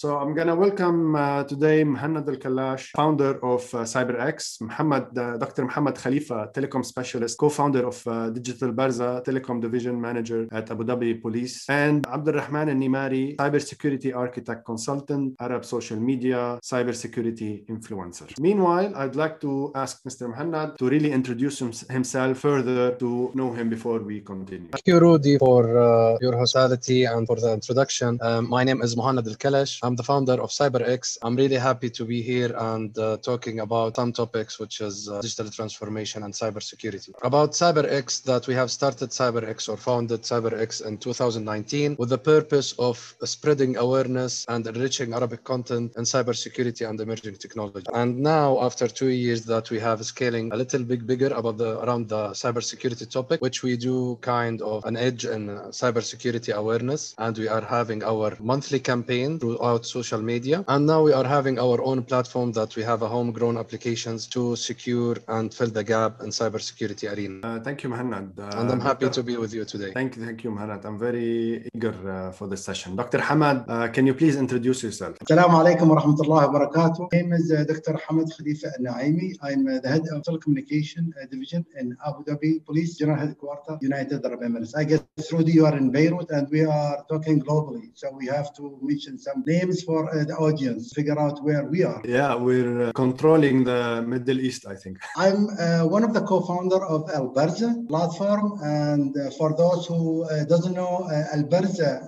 So I'm going to welcome uh, today Muhannad Al-Kalash, founder of uh, CyberX, uh, Dr. Hamad Khalifa, telecom specialist, co-founder of uh, Digital Barza, telecom division manager at Abu Dhabi Police, and Abdul Rahman Al-Nimari, cybersecurity architect consultant, Arab social media, cybersecurity influencer. Meanwhile, I'd like to ask Mr. Muhannad to really introduce himself further to know him before we continue. Thank you, Rudy, for uh, your hospitality and for the introduction. Um, my name is Muhannad Al-Kalash. I'm the founder of CyberX. I'm really happy to be here and uh, talking about some topics, which is uh, digital transformation and cybersecurity. About CyberX, that we have started CyberX or founded CyberX in 2019 with the purpose of spreading awareness and enriching Arabic content in cybersecurity and emerging technology. And now, after two years that we have scaling a little bit bigger about the around the cybersecurity topic, which we do kind of an edge in cybersecurity awareness, and we are having our monthly campaign throughout social media. And now we are having our own platform that we have a homegrown applications to secure and fill the gap in cybersecurity arena. Uh, thank you, Muhannad. Uh, and I'm happy to be with you today. Thank you, thank you, Muhannad. I'm very eager uh, for this session. Dr. Hamad, uh, can you please introduce yourself? Assalamu alaikum wa rahmatullahi wa barakatuh. My name is uh, Dr. Hamad Khalifa Naimi. I'm uh, the head of telecommunication division in Abu Dhabi Police General Headquarters, United Arab Emirates. I guess, Rudy, you are in Beirut and we are talking globally. So we have to mention some names for uh, the audience, figure out where we are. Yeah, we're uh, controlling the Middle East, I think. I'm uh, one of the co-founder of Al Barza platform, and uh, for those who uh, doesn't know uh, Al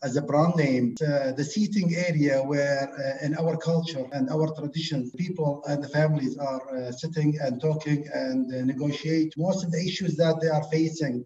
as a brand name, the seating area where in our culture and our traditions, people and the families are sitting and talking and negotiate most of the issues that they are facing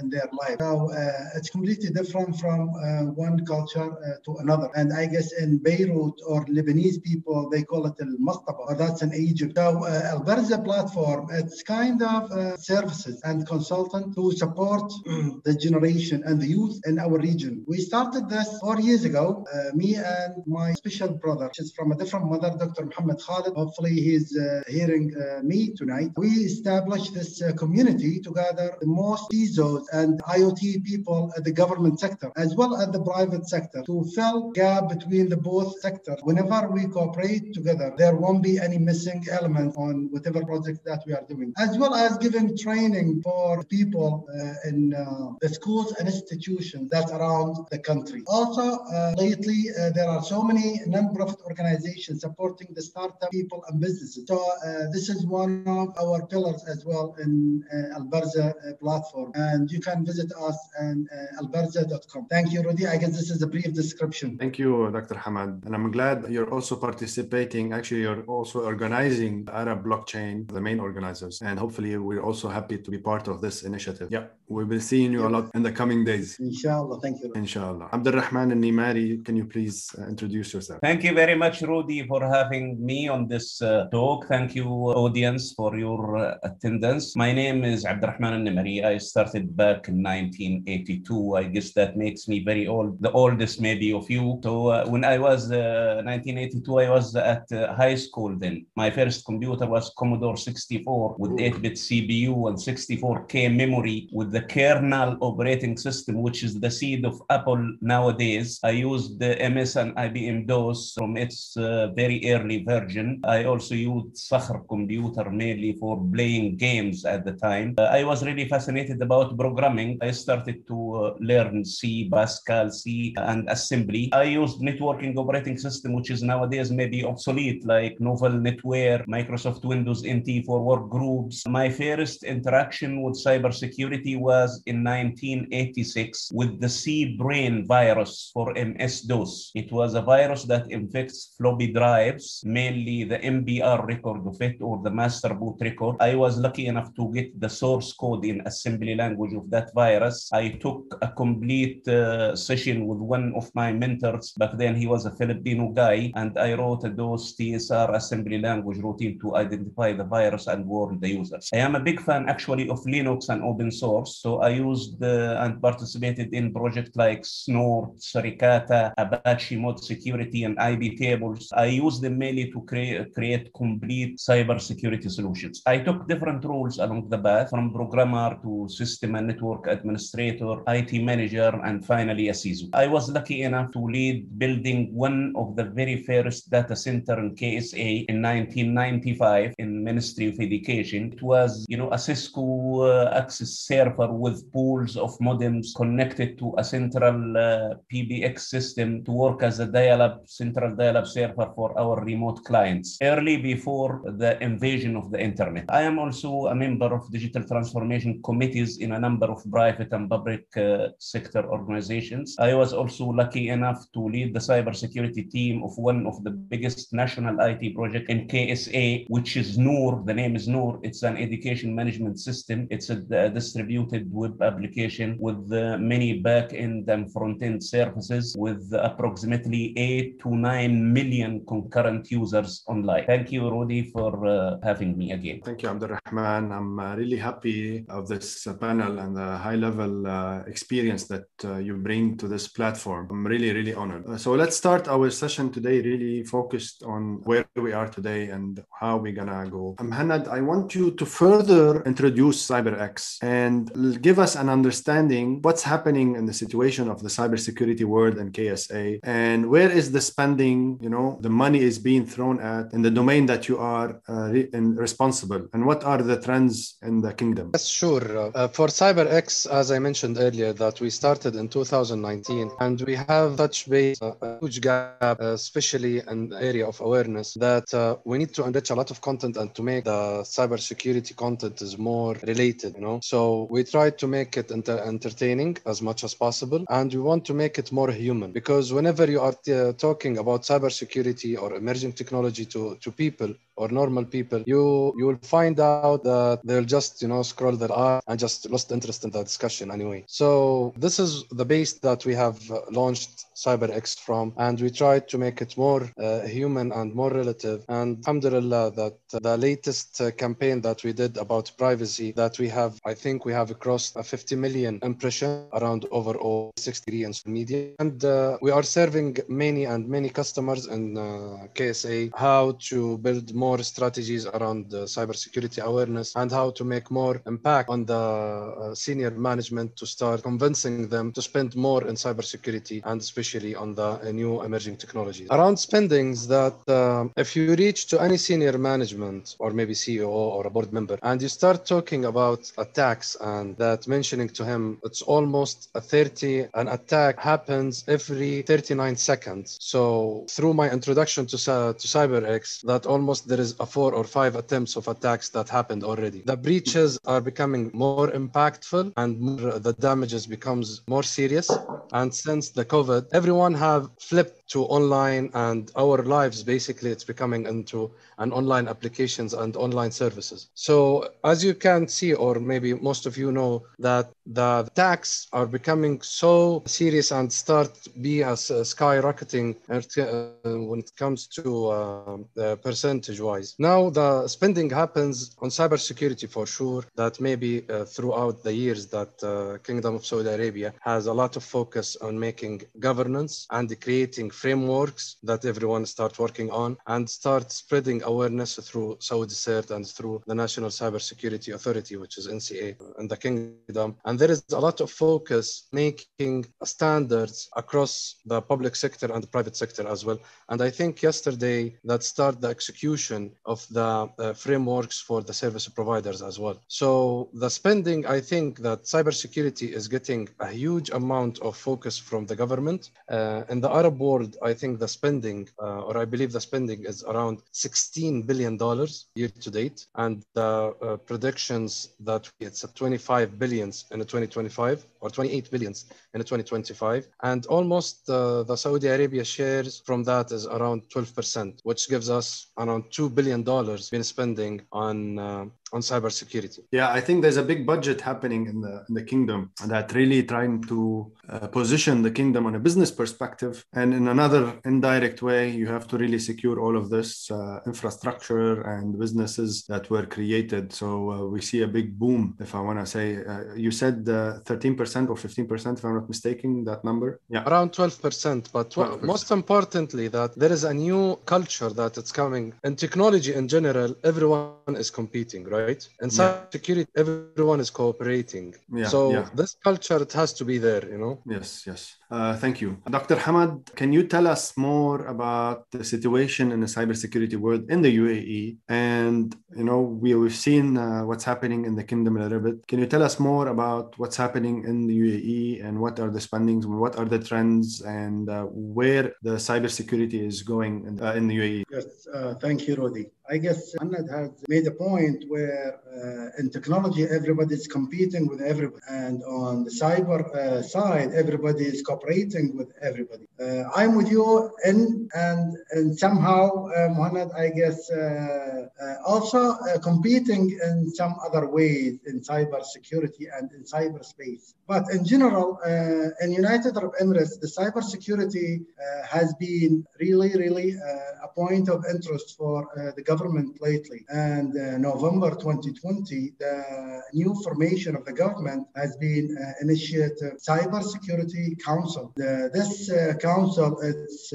in their life. Now it's completely different from one culture to another, and I guess in Beirut or Lebanese people, they call it Al Mastaba, or that's in Egypt. So uh, Al Barza platform, it's kind of uh, services and consultant to support the generation and the youth in our region. We started this four years ago, uh, me and my special brother, which is from a different mother, Dr. Muhammad Khalid. Hopefully he's uh, hearing uh, me tonight. We established this uh, community to gather the most CISOs and IoT people at the government sector, as well as the private sector, to fill gap between the both sectors. Whenever we cooperate together, there won't be any missing element on whatever project that we are doing, as well as giving training for people uh, in uh, the schools and institutions that's around the country. Also, uh, lately, uh, there are so many non-profit organizations supporting the startup people and businesses. So uh, this is one of our pillars as well in Albarza platform. And you can visit us at albarza.com. Thank you, Rudy. I guess this is a brief description. Thank you, Dr. Hamad. And I'm glad you're also participating. Actually, you're also organizing Arab blockchain, the main organizers. And hopefully, we're also happy to be part of this initiative. Yeah, we will be seeing you a lot in the coming days. Inshallah. Thank you. Inshallah. Abdul Rahman and Nimari, can you please uh, introduce yourself? Thank you very much, Rudy, for having me on this uh, talk. Thank you, audience, for your uh, attendance. My name is Abdurrahman al Nimari. I started back in 1982. I guess that makes me very old, the oldest maybe of you. So uh, when I was 1982, uh, I was at uh, high school then. My first computer was Commodore 64 with 8-bit CPU and 64K memory with the kernel operating system, which is the seed of Apple nowadays. I used the MS and IBM DOS from its uh, very early version. I also used Sakhr computer mainly for playing games at the time. Uh, I was really fascinated about programming. I started to uh, learn C, Pascal, C, and assembly. I used networking operating system, which is nowadays maybe obsolete, like Novell NetWare, Microsoft Windows NT for work groups. My first interaction with cybersecurity was in 1986 with the C brain virus for MS DOS. It was a virus that infects floppy drives, mainly the MBR record of it or the master boot record. I was lucky enough to get the source code in assembly language of that virus. I took a complete uh, session with one of my mentors. Back then, he was a Filipino guy, and I wrote those TSR assembly language routine to identify the virus and warn the users. I am a big fan actually of Linux and open source, so I used uh, and participated in projects like Snort, Suricata, Apache Mod Security, and iptables. I used them mainly to create, create complete cyber security solutions. I took different roles along the path, from programmer to system and network administrator, IT manager, and finally a CISO. I was lucky enough to lead building one of the very first data center in KSA in 1995 in Ministry of Education. It was, you know, a Cisco uh, access server with pools of modems connected to a central uh, PBX system to work as a dial-up, central dial-up server for our remote clients early before the invasion of the internet. I am also a member of digital transformation committees in a number of private and public uh, sector organizations. I was also lucky enough to lead the cybersecurity team of one of the biggest national IT project in KSA, which is Noor. The name is Noor. It's an education management system. It's a, a distributed web application with uh, many back-end and front-end services with approximately 8 to 9 million concurrent users online. Thank you, Rudy, for uh, having me again. Thank you, Abdurrahman. I'm uh, really happy of this uh, panel and the high-level uh, experience that uh, you bring to this platform. I'm really, really honored. So let's start our session today really focused on where we are today and how we're gonna go. Muhannad, I want you to further introduce CyberX and give us an understanding what's happening in the situation of the cybersecurity world and KSA and where is the spending, you know, the money is being thrown at in the domain that you are uh, re- responsible and what are the trends in the kingdom? Yes, sure. Uh, for CyberX, as I mentioned earlier, that we started in 2019 and we have touched base uh, a huge gap, uh, especially the area of awareness, that uh, we need to enrich a lot of content and to make the cybersecurity content is more related, you know. So we try to make it inter- entertaining as much as possible and we want to make it more human because whenever you are t- talking about cybersecurity or emerging technology to, to people or normal people, you you will find out that they'll just you know scroll their eye and just lost interest in the discussion anyway. So this is the base that we have uh, launched CyberX from, and we tried to make it more uh, human and more relative. And alhamdulillah, that the latest uh, campaign that we did about privacy, that we have, I think we have crossed a 50 million impression around overall 60 in media, and uh, we are serving many and many customers in uh, KSA how to build more strategies around cybersecurity awareness and how to make more impact on the uh, senior management to start convincing them to spend more in cybersecurity and especially on the uh, new emerging technologies. Around spendings that uh, if you reach to any senior management or maybe CEO or a board member and you start talking about attacks and that mentioning to him it's almost a 30 an attack happens every 39 seconds. So through my introduction to, to CyberX that almost there is a four or five attempts of attacks that happened already. The breaches are becoming more impactful and more, the damages becomes more serious. And since the COVID, everyone have flipped to online and our lives basically it's becoming into an online applications and online services. So as you can see, or maybe most of you know that the attacks are becoming so serious and start be as uh, skyrocketing uh, when it comes to uh, the percentage wise. Now the spending happens on cybersecurity for sure that maybe uh, throughout the years that uh, Kingdom of Saudi Arabia has a lot of focus on making governance and creating frameworks that everyone start working on and start spreading awareness through Saudi CERT and through the National Cybersecurity Authority, which is NCA in the kingdom. And there is a lot of focus making standards across the public sector and the private sector as well. And I think yesterday that start the execution of the uh, frameworks for the service providers as well. So the spending, I think that cybersecurity is getting a huge amount of focus from the government. Uh, in the Arab world, I think the spending, uh, or I believe the spending is around 16 billion dollars year to date, and the uh, predictions that it's at 25 billions in 2025 or 28 billions in 2025, and almost uh, the Saudi Arabia shares from that is around 12%, which gives us around two billion dollars been spending on uh, on cybersecurity. Yeah, I think there's a big budget happening in the in the kingdom that really trying to uh, position the kingdom on a business perspective, and in another indirect way, you have to really secure all of this uh, infrastructure and businesses that were created. So uh, we see a big boom. If I want to say, uh, you said 13% or 15%, if I'm not mistaken, that number. Yeah, around 12%. But 12%. most importantly, that there is a new culture that it's coming in technology in general. Everyone is competing, right? Right? And cybersecurity, yeah. everyone is cooperating. Yeah, so yeah. this culture, it has to be there, you know? Yes, yes. Uh, thank you. Dr. Hamad, can you tell us more about the situation in the cybersecurity world in the UAE? And, you know, we, we've seen uh, what's happening in the Kingdom a little bit. Can you tell us more about what's happening in the UAE and what are the spendings, what are the trends, and uh, where the cybersecurity is going in, uh, in the UAE? Yes, uh, thank you, Rudy. I guess Ahmed has made a point where uh, in technology everybody's competing with everybody, and on the cyber uh, side everybody is cooperating with everybody. Uh, I'm with you in and and somehow uh, Mohammed, I guess uh, uh, also competing in some other ways in cyber security and in cyberspace. But in general, in United Arab Emirates, the cyber security has been really, really a point of interest for the government lately. And November 2020, the new formation of the government has been initiated Cyber Security Council. The, this uh, council is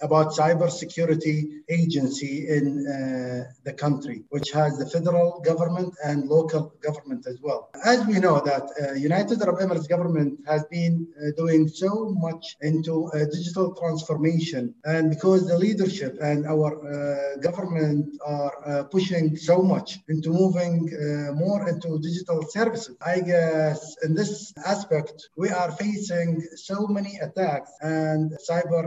about cybersecurity agency in uh, the country, which has the federal government and local government as well. As we know that uh, United Arab Emirates government has been uh, doing so much into uh, digital transformation, and because the leadership and our uh, government are uh, pushing so much into moving more into digital services, I guess in this aspect we are facing so many attacks and cyber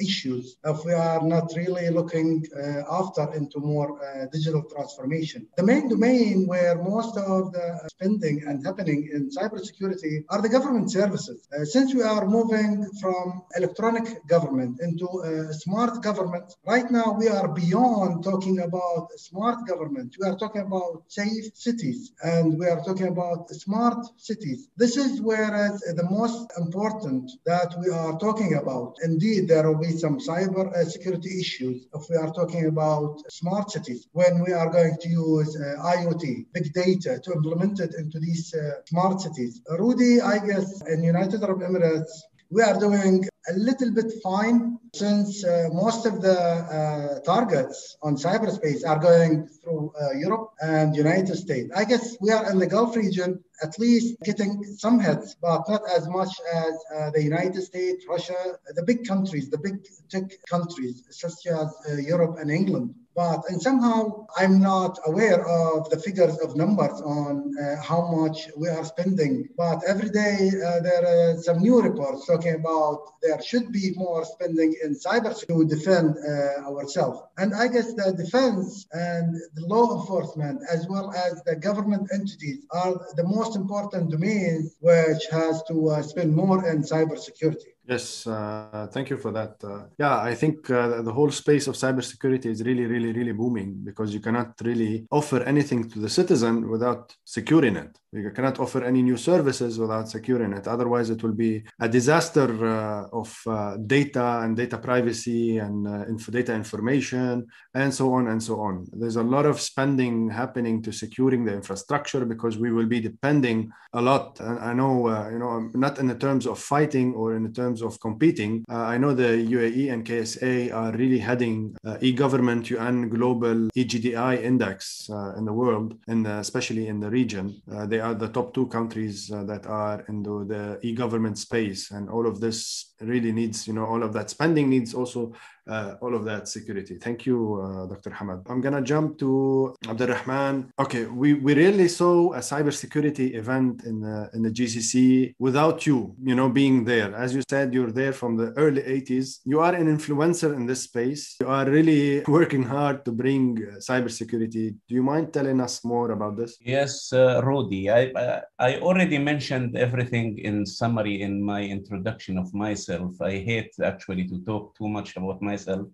issues if we are not really looking uh, after into more uh, digital transformation. The main domain where most of the spending and happening in cybersecurity are the government services. Uh, since we are moving from electronic government into smart government, right now we are beyond talking about smart government. We are talking about safe cities and we are talking about smart cities. This is whereas the most important that we are talking about. Indeed, there will be some cyber cyber uh, security issues if we are talking about smart cities, when we are going to use uh, IoT, big data to implement it into these uh, smart cities. Rudy, I guess in United Arab Emirates, we are doing a little bit fine since uh, most of the uh, targets on cyberspace are going through uh, Europe and United States. I guess we are in the Gulf region at least getting some hits, but not as much as uh, the United States, Russia, the big countries, the big tech countries such as uh, Europe and England but and somehow I'm not aware of the figures of numbers on uh, how much we are spending. But every day uh, there are some new reports talking about there should be more spending in cyber to defend uh, ourselves. And I guess the defense and the law enforcement, as well as the government entities, are the most important domains which has to uh, spend more in cybersecurity. Yes, uh, thank you for that. Uh, yeah, I think uh, the whole space of cybersecurity is really, really, really booming because you cannot really offer anything to the citizen without securing it. You cannot offer any new services without securing it. Otherwise, it will be a disaster uh, of uh, data and data privacy and uh, inf- data information and so on and so on. There's a lot of spending happening to securing the infrastructure because we will be depending a lot. I know, you know, not in the terms of fighting or in the terms of competing. Uh, I know the UAE and KSA are really heading uh, e-government UN global EGDI index uh, in the world, and especially in the region. they are the top two countries uh, that are in the, the e-government space, and all of this really needs, you know, all of that spending needs also uh, all of that security. Thank you, uh, Dr. Hamad. I'm gonna jump to Abdurrahman. Okay, we, we really saw a cybersecurity event in the in the GCC without you, you know, being there. As you said, you're there from the early 80s. You are an influencer in this space. You are really working hard to bring uh, cybersecurity. Do you mind telling us more about this? Yes, uh. I uh, I already mentioned everything in summary in my introduction of myself. I hate actually to talk too much about my myself.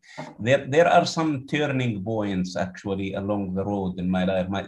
There, there are some turning points actually along the road in my life. My,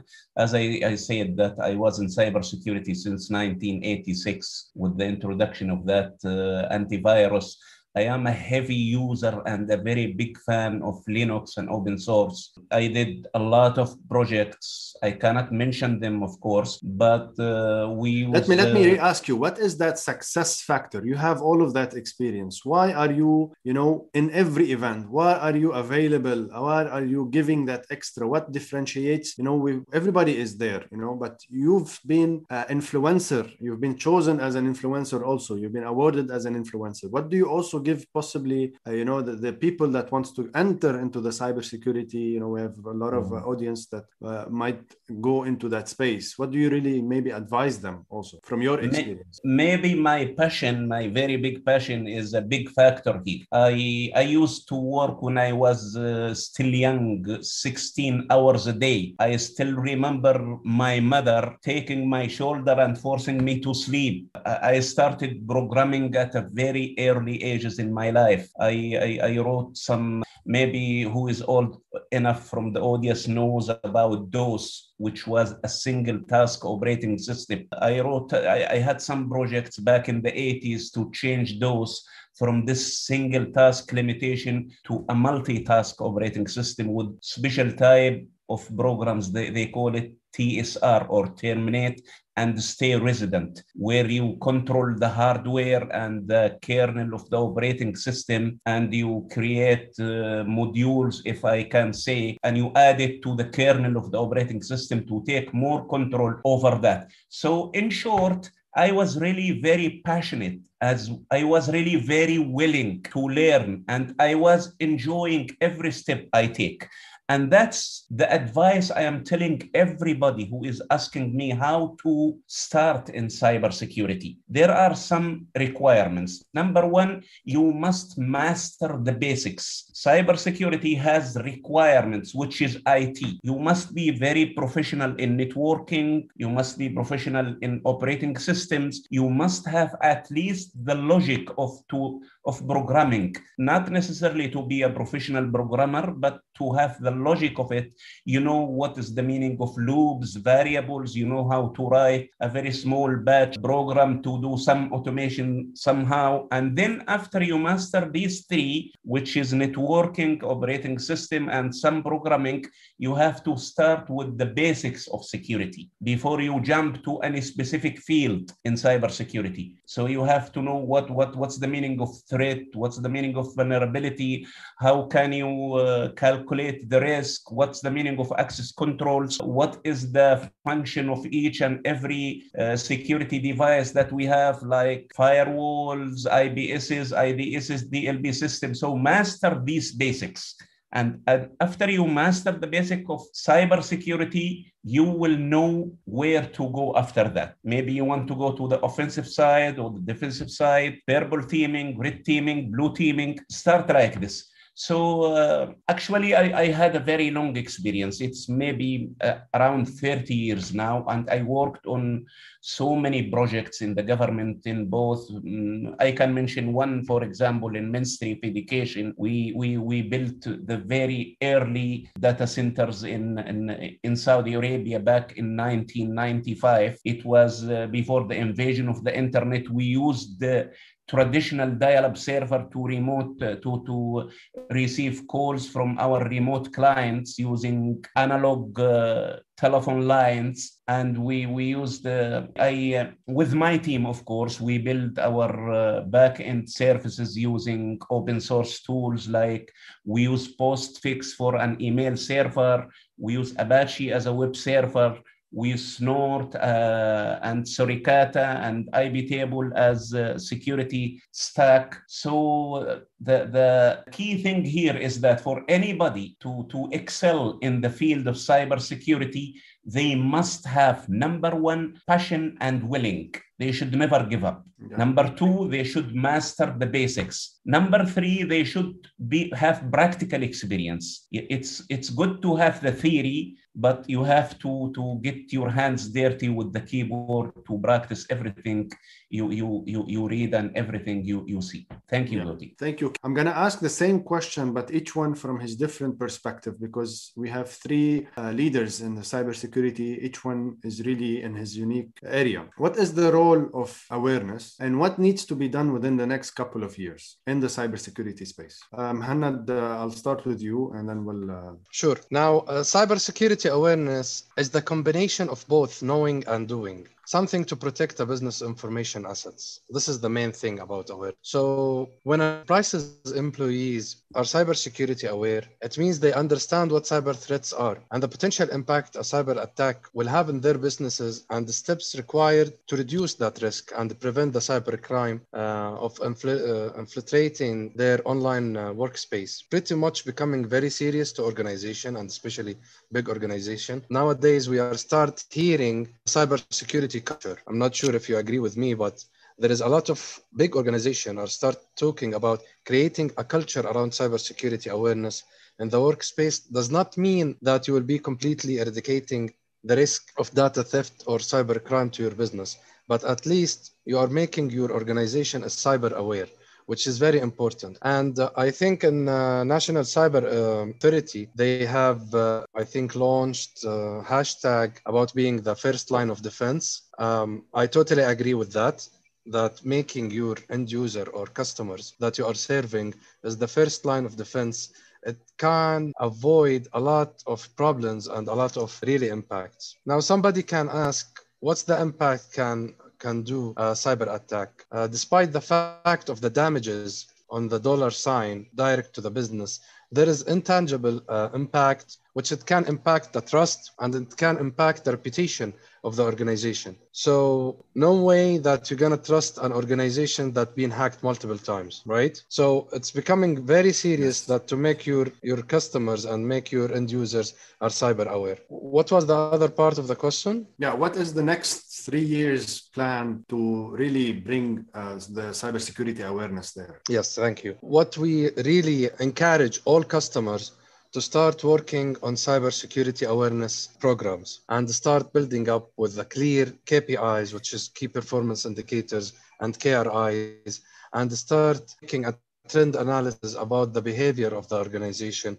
as I, I said that I was in cybersecurity since 1986 with the introduction of that uh, antivirus I am a heavy user and a very big fan of Linux and open source. I did a lot of projects. I cannot mention them, of course, but uh, we. let me let me ask you. What is that success factor? You have all of that experience. Why are you, you know, in every event? Why are you available? Why are you giving that extra? What differentiates? You know, we everybody is there, you know, but you've been an influencer. You've been chosen as an influencer also. You've been awarded as an influencer. What do you also give possibly, uh, you know, the, the people that wants to enter into the cybersecurity? You know, we have a lot of uh, audience that uh, might go into that space. What do you really maybe advise them also from your experience? Maybe my passion, my very big passion, is a big factor here. I I used to work when I was uh, still young, 16 hours a day. I still remember my mother taking my shoulder and forcing me to sleep. I started programming at a very early ages in my life. I, I, I wrote some, maybe who is old enough from the audience knows about DOS, which was a single task operating system. I wrote, I, I had some projects back in the 80s to change DOS from this single task limitation to a multitask operating system with special type of programs. They, they call it TSR or terminate and stay resident, where you control the hardware and the kernel of the operating system and you create uh, modules, if I can say, and you add it to the kernel of the operating system to take more control over that. So, in short, I was really very passionate as I was really very willing to learn and I was enjoying every step I take. And that's the advice I am telling everybody who is asking me how to start in cybersecurity. There are some requirements. Number one, you must master the basics. Cybersecurity has requirements, which is IT. You must be very professional in networking. You must be professional in operating systems. You must have at least the logic of to of programming, not necessarily to be a professional programmer, but to have the logic of it. You know what is the meaning of loops, variables, you know how to write a very small batch program to do some automation somehow. And then after you master these three, which is networking, operating system, and some programming, you have to start with the basics of security before you jump to any specific field in cybersecurity. So you have to know what, what what's the meaning of threat, what's the meaning of vulnerability, how can you uh, calculate the risk, what's the meaning of access controls, what is the function of each and every uh, security device that we have, like firewalls, IPSs, IDSs, DLP systems. So master these basics. And, and after you master the basic of cybersecurity, you will know where to go after that. Maybe you want to go to the offensive side or the defensive side, purple teaming, red teaming, blue teaming. Start like this. So uh, actually, I, I, had a very long experience. It's maybe uh, around 30 years now, and I worked on so many projects in the government in both. Um, I can mention one, for example, in Ministry of Education. We we we built the very early data centers in in, in Saudi Arabia back in 1995. It was uh, before the invasion of the internet. We used the traditional dial-up server to remote to to receive calls from our remote clients using analog uh, telephone lines. And we we used uh, i uh, with my team of course we build our uh, back-end services using open source tools like we use postfix for an email server. We use apache as a web server we Snort uh, and Suricata and Iptable as a security stack. So uh, the, the key thing here is that for anybody to, to excel in the field of cybersecurity, they must have number one, passion and willing. They should never give up. Yeah. Number two, they should master the basics. Number three, they should be have practical experience. It's it's good to have the theory, but you have to to get your hands dirty with the keyboard to practice everything you you you, you read and everything you you see. Thank you, yeah. Rudy. Thank you. I'm gonna ask the same question, but each one from his different perspective because we have three uh, leaders in the cybersecurity cybersecurity, each one is really in his unique area. What is the role of awareness and what needs to be done within the next couple of years in the cybersecurity space? Um, uh, I'll start with you and then we'll. Uh... Sure. Now, uh, cybersecurity awareness is the combination of both knowing and doing something to protect the business information assets. This is the main thing about aware. So when a enterprises employees are cybersecurity aware, it means they understand what cyber threats are and the potential impact a cyber attack will have in their businesses and the steps required to reduce that risk and prevent the cyber crime uh, of infl- uh, infiltrating their online uh, workspace. Pretty much becoming very serious to organization and especially big organization. Nowadays, we are start hearing cybersecurity culture. I'm not sure if you agree with me, but there is a lot of big organization are start talking about creating a culture around cybersecurity awareness in the workspace does not mean that you will be completely eradicating the risk of data theft or cyber crime to your business but at least you are making your organization as cyber aware which is very important. And uh, I think in uh, National Cyber uh, Authority, they have, uh, I think, launched a hashtag about being the first line of defense. Um, I totally agree with that that making your end user or customers that you are serving is the first line of defense it can avoid a lot of problems and a lot of really impacts now somebody can ask what's the impact can can do a cyber attack uh, despite the fact of the damages on the dollar sign direct to the business there is intangible uh, impact which it can impact the trust and it can impact the reputation of the organization. So no way that you're gonna trust an organization that been hacked multiple times, right? So it's becoming very serious yes. that to make your your customers and make your end users are cyber aware. What was the other part of the question? Yeah, what is the next three years plan to really bring uh, the cybersecurity awareness there? Yes, thank you. What we really encourage all customers to start working on cybersecurity awareness programs and start building up with the clear KPIs, which is key performance indicators and KRIs, and start making a trend analysis about the behavior of the organization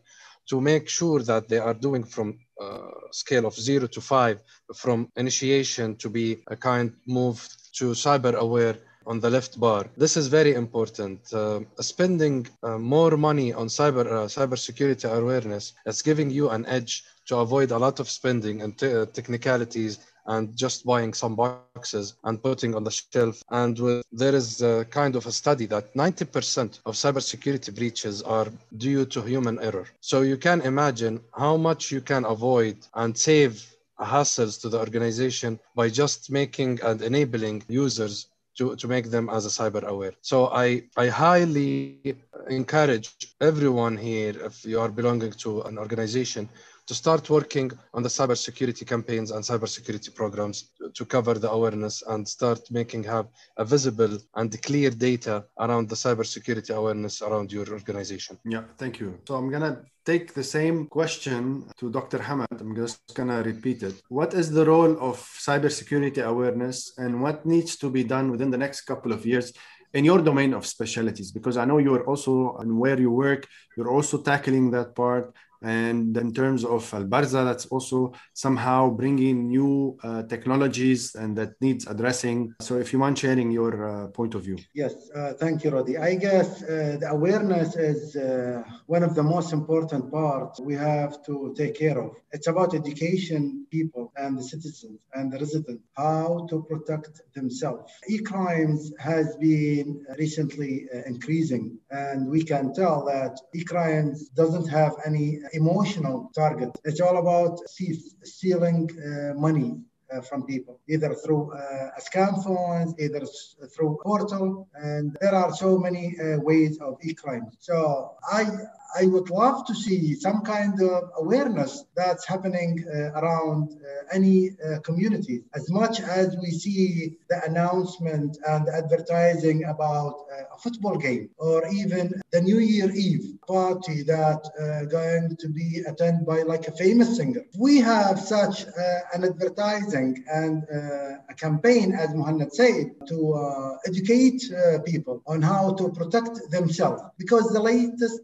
to make sure that they are doing from scale of zero to five, from initiation to be a kind move to cyber aware on the left bar. This is very important. Uh, spending uh, more money on cyber uh, cybersecurity awareness is giving you an edge to avoid a lot of spending and uh, technicalities and just buying some boxes and putting on the shelf. And with, there is a kind of a study that 90% of cybersecurity breaches are due to human error. So you can imagine how much you can avoid and save hassles to the organization by just making and enabling users to, to make them as a cyber aware. So I, I highly encourage everyone here, if you are belonging to an organization, to start working on the cybersecurity campaigns and cybersecurity programs to cover the awareness and start making have a visible and clear data around the cybersecurity awareness around your organization. Yeah, thank you. So I'm gonna take the same question to Dr. Hamad. I'm just gonna repeat it. What is the role of cybersecurity awareness and what needs to be done within the next couple of years in your domain of specialties? Because I know you're also and where you work, you're also tackling that part and in terms of Al Barza, that's also somehow bringing new uh, technologies and that needs addressing. So, if you mind sharing your uh, point of view. Yes, uh, thank you, Rudy. I guess uh, the awareness is uh, one of the most important parts we have to take care of. It's about education people and the citizens and the residents how to protect themselves. E-crimes has been recently uh, increasing, and we can tell that e-crimes doesn't have any emotional target. It's all about stealing uh, money uh, from people, either through uh, a scam phone, either through portal, and there are so many uh, ways of e-crime. So I I would love to see some kind of awareness that's happening uh, around uh, any uh, community. As much as we see the announcement and advertising about uh, a football game or even the New Year Eve party that uh, going to be attended by like a famous singer. We have such uh, an advertising and a campaign, as Muhammad said, to educate people on how to protect themselves because the latest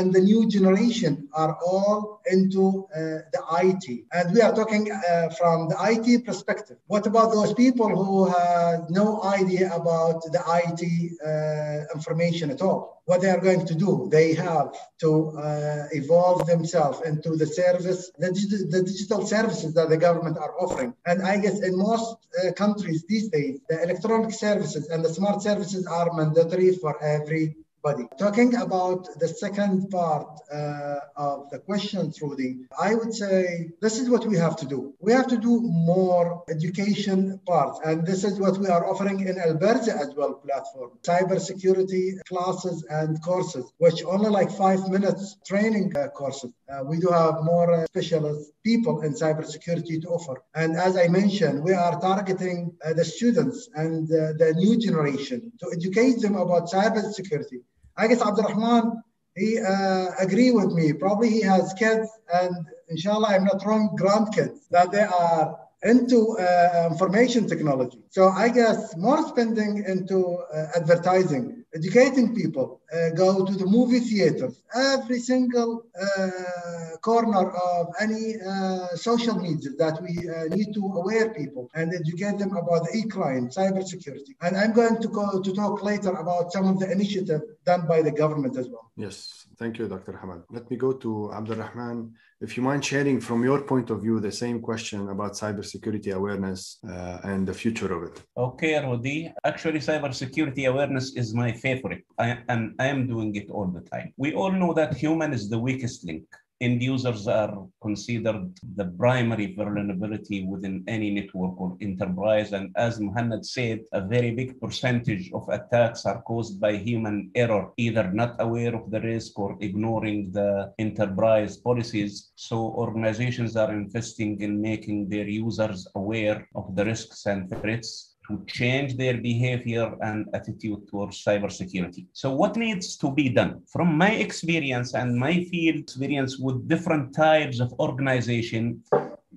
and the new generation are all into uh, the IT. And we are talking uh, from the IT perspective. What about those people who have no idea about the IT uh, information at all? What they are going to do? They have to uh, evolve themselves into the service, the, the digital services that the government are offering. And I guess in most uh, countries these days, the electronic services and the smart services are mandatory for every body. Talking about the second part uh, of the question, Rudy, I would say this is what we have to do. We have to do more education part, and this is what we are offering in Albarza as well platform. Cybersecurity classes and courses, which only like five minutes training uh, courses. Uh, we do have more uh, specialist people in cybersecurity to offer. And as I mentioned, we are targeting uh, the students and uh, the new generation to educate them about cybersecurity I guess Abdurrahman, he uh, agree with me. Probably he has kids and inshallah, I'm not wrong, grandkids that they are into uh, information technology. So I guess more spending into uh, advertising, educating people, uh, go to the movie theaters, every single uh, corner of any uh, social media that we uh, need to aware people and educate them about the e-crime, cybersecurity. And I'm going to go to talk later about some of the initiative done by the government as well. Yes, thank you, Dr. Hamad. Let me go to Abdulrahman. If you mind sharing from your point of view the same question about cybersecurity awareness uh, and the future of Okay, Rudy. Actually, cybersecurity awareness is my favorite, I, and I am doing it all the time. We all know that human is the weakest link end users are considered the primary vulnerability within any network or enterprise. And as Muhammad said, a very big percentage of attacks are caused by human error, either not aware of the risk or ignoring the enterprise policies. So organizations are investing in making their users aware of the risks and threats to change their behavior and attitude towards cybersecurity. So, what needs to be done? From my experience and my field experience with different types of organization,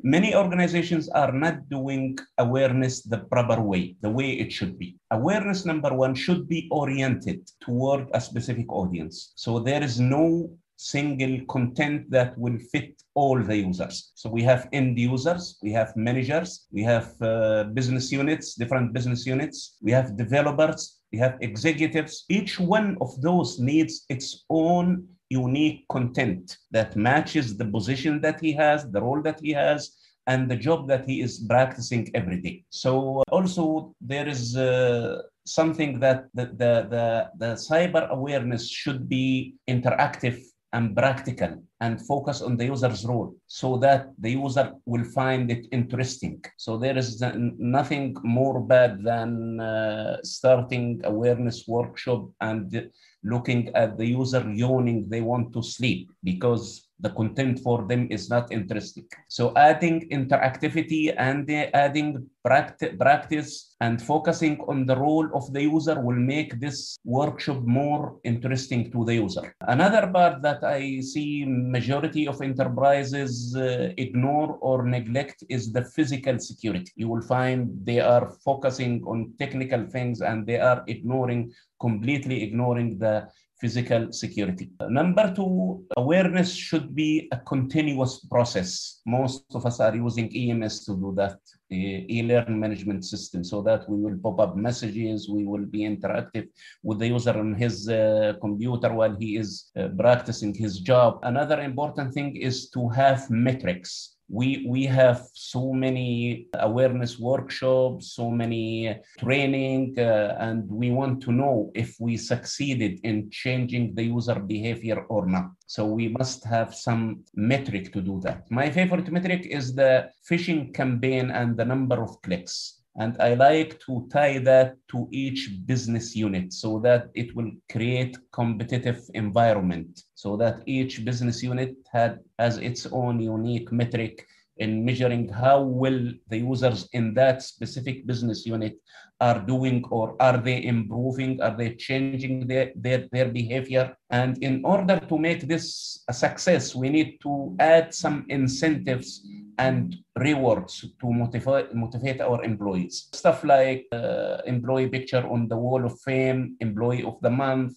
many organizations are not doing awareness the proper way, the way it should be. Awareness number one should be oriented toward a specific audience. So there is no single content that will fit all the users. So we have end users, we have managers, we have uh, business units, different business units, we have developers, we have executives. Each one of those needs its own unique content that matches the position that he has, the role that he has, and the job that he is practicing every day. So uh, also there is uh, something that the, the, the, the cyber awareness should be interactive and practical and focus on the user's role so that the user will find it interesting. So there is nothing more bad than uh, starting awareness workshop and looking at the user yawning, they want to sleep because the content for them is not interesting. So adding interactivity and adding practice and focusing on the role of the user will make this workshop more interesting to the user. Another part that I see majority of enterprises uh, ignore or neglect is the physical security. You will find they are focusing on technical things and they are ignoring, completely ignoring the physical security. Number two, awareness should be a continuous process. Most of us are using LMS to do that, e-learn management system, so that we will pop up messages, we will be interactive with the user on his uh, computer while he is uh, practicing his job. Another important thing is to have metrics we we have so many awareness workshops so many training uh, and we want to know if we succeeded in changing the user behavior or not. So we must have some metric to do that. My favorite metric is the phishing campaign and the number of clicks. And I like to tie that to each business unit so that it will create competitive environment so that each business unit had has its own unique metric in measuring how well the users in that specific business unit are doing or are they improving are they changing their, their, their behavior and in order to make this a success we need to add some incentives and rewards to motivate, motivate our employees. Stuff like uh, employee picture on the wall of fame, employee of the month,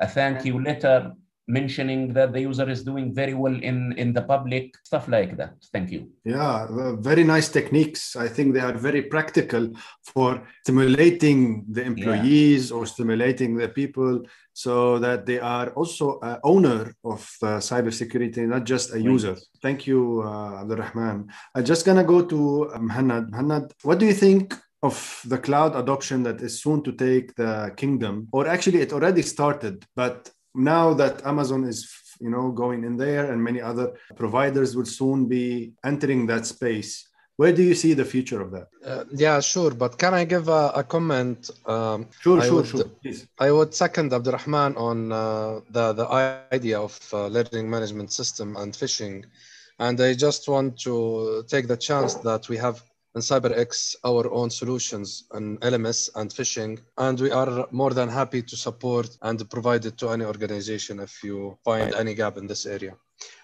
a thank you letter, mentioning that the user is doing very well in, in the public, stuff like that. Thank you. Yeah, very nice techniques. I think they are very practical for stimulating the employees yeah. or stimulating the people so that they are also an owner of uh, cybersecurity, not just a right. user. Thank you, uh. I'm just gonna go to uh, Muhannad. Muhannad, what do you think of the cloud adoption that is soon to take the kingdom or actually it already started but now that amazon is you know going in there and many other providers will soon be entering that space where do you see the future of that? Uh, yeah sure but can i give a, a comment um, sure I sure would, sure please. I would second abdurrahman on uh, the the idea of uh, learning management system and phishing and i just want to take the chance that we have in CyberX our own solutions on LMS and phishing, and we are more than happy to support and provide it to any organization if you find any gap in this area.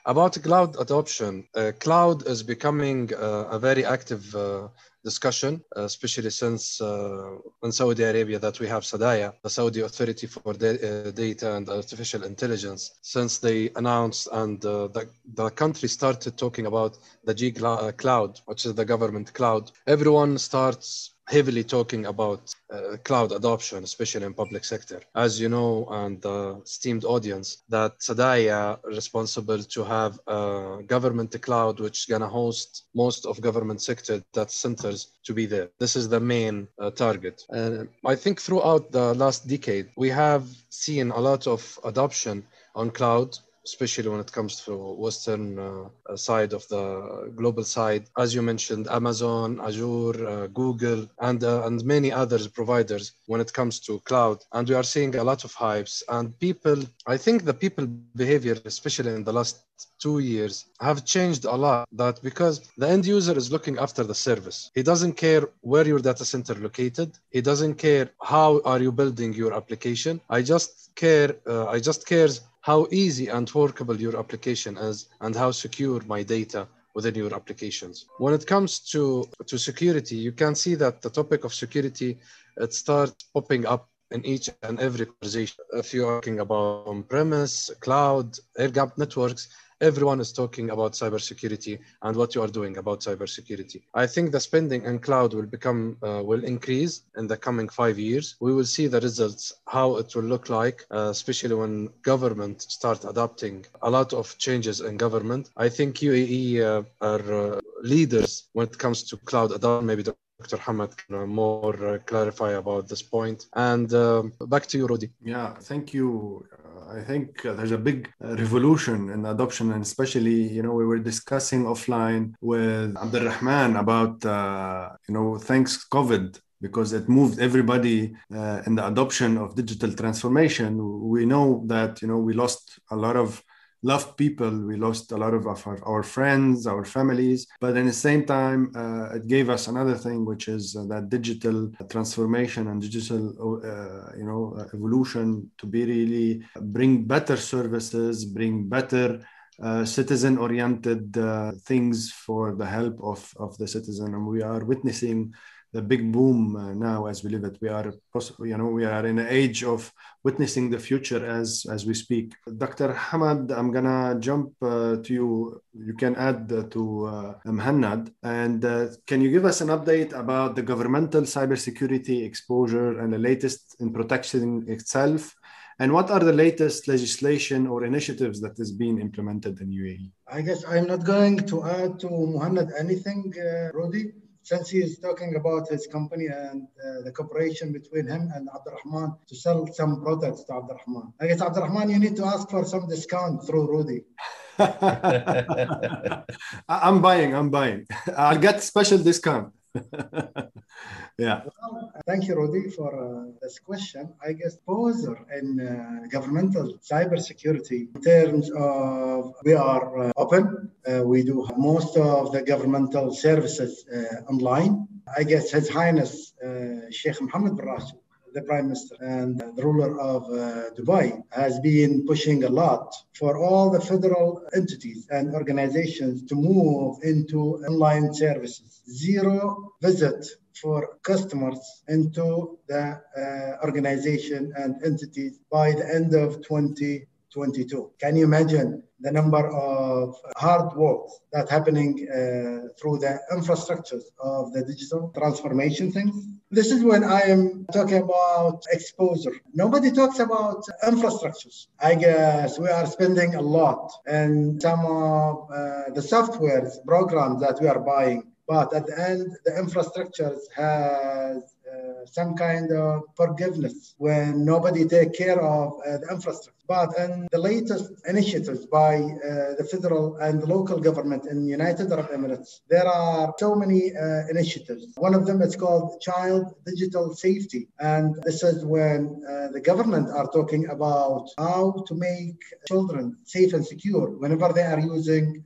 About cloud adoption, uh, cloud is becoming uh, a very active uh, discussion, especially since uh, in Saudi Arabia that we have SADAIA, the Saudi Authority for da- uh, Data and Artificial Intelligence, since they announced and uh, the, the country started talking about the G cloud, which is the government cloud. Everyone starts heavily talking about uh, cloud adoption, especially in public sector. As you know, and the esteemed audience, that SADAIA responsible to have a government cloud which is gonna host most of government sector that centers to be there. This is the main uh, target. And I think throughout the last decade, we have seen a lot of adoption on cloud especially when it comes to western uh, side of the global side. As you mentioned amazon azure uh, google and uh, and many other providers when it comes to cloud. And we are seeing a lot of hypes. And people i think the people behavior especially in the last two years have changed a lot. That because the end user is looking after the service. He doesn't care where your data center located. He doesn't care how are you building your application. I just care uh, i just cares how easy and workable your application is and how secure my data within your applications. When it comes to, to security, you can see that the topic of security, it starts popping up in each and every conversation. If you're talking about on-premise, cloud, air-gapped networks, everyone is talking about cybersecurity and what you are doing about cybersecurity. I think the spending in cloud will become uh, will increase in the coming five years. We will see the results, how it will look like, uh, especially when government start adopting a lot of changes in government. I think UAE uh, are uh, leaders when it comes to cloud adoption. Maybe Dr. Hamad can more uh, clarify about this point. And um, back to you, Rudy. Yeah, thank you. I think uh, there's a big uh, revolution in adoption, and especially, you know, we were discussing offline with Abdulrahman about, uh, you know, thanks COVID, because it moved everybody uh, in the adoption of digital transformation. We know that, you know, we lost a lot of loved people. We lost a lot of our, our friends, our families. But at the same time, uh, it gave us another thing, which is uh, that digital transformation and digital, uh, you know, uh, evolution to be really bring better services, bring better uh, citizen oriented uh, things for the help of, of the citizen. And we are witnessing the big boom uh, now as we live it. We are, you know, we are in an age of witnessing the future as as we speak. Dr. Hamad, I'm gonna jump uh, to you. You can add uh, to uh, and uh, can you give us an update about the governmental cybersecurity exposure and the latest in protection itself? And what are the latest legislation or initiatives that is being implemented in UAE? I guess I'm not going to add to Mohannad anything, uh, Rudy since he is talking about his company and uh, the cooperation between him and Abdurrahman to sell some products to Abdurrahman. I guess Abdurrahman, you need to ask for some discount through Rudy. I'm buying, I'm buying. I'll get special discount. yeah. Well, thank you, Rudy, for uh, this question. I guess poser in uh, governmental cybersecurity in terms of we are uh, open. Uh, we do most of the governmental services uh, online. I guess His Highness uh, Sheikh Mohammed bin Rashid the Prime Minister and the ruler of uh, Dubai has been pushing a lot for all the federal entities and organizations to move into online services. Zero visit for customers into the uh, organization and entities by the end of 2022. Can you imagine the number of hard work that's happening uh, through the infrastructures of the digital transformation things? This is when I am talking about exposure. Nobody talks about infrastructures. I guess we are spending a lot in some of uh, the softwares, programs that we are buying. But at the end, the infrastructures has some kind of forgiveness when nobody take care of uh, the infrastructure. But in the latest initiatives by uh, the federal and local government in United Arab Emirates, there are so many uh, initiatives. One of them is called Child Digital Safety. And this is when the government are talking about how to make children safe and secure whenever they are using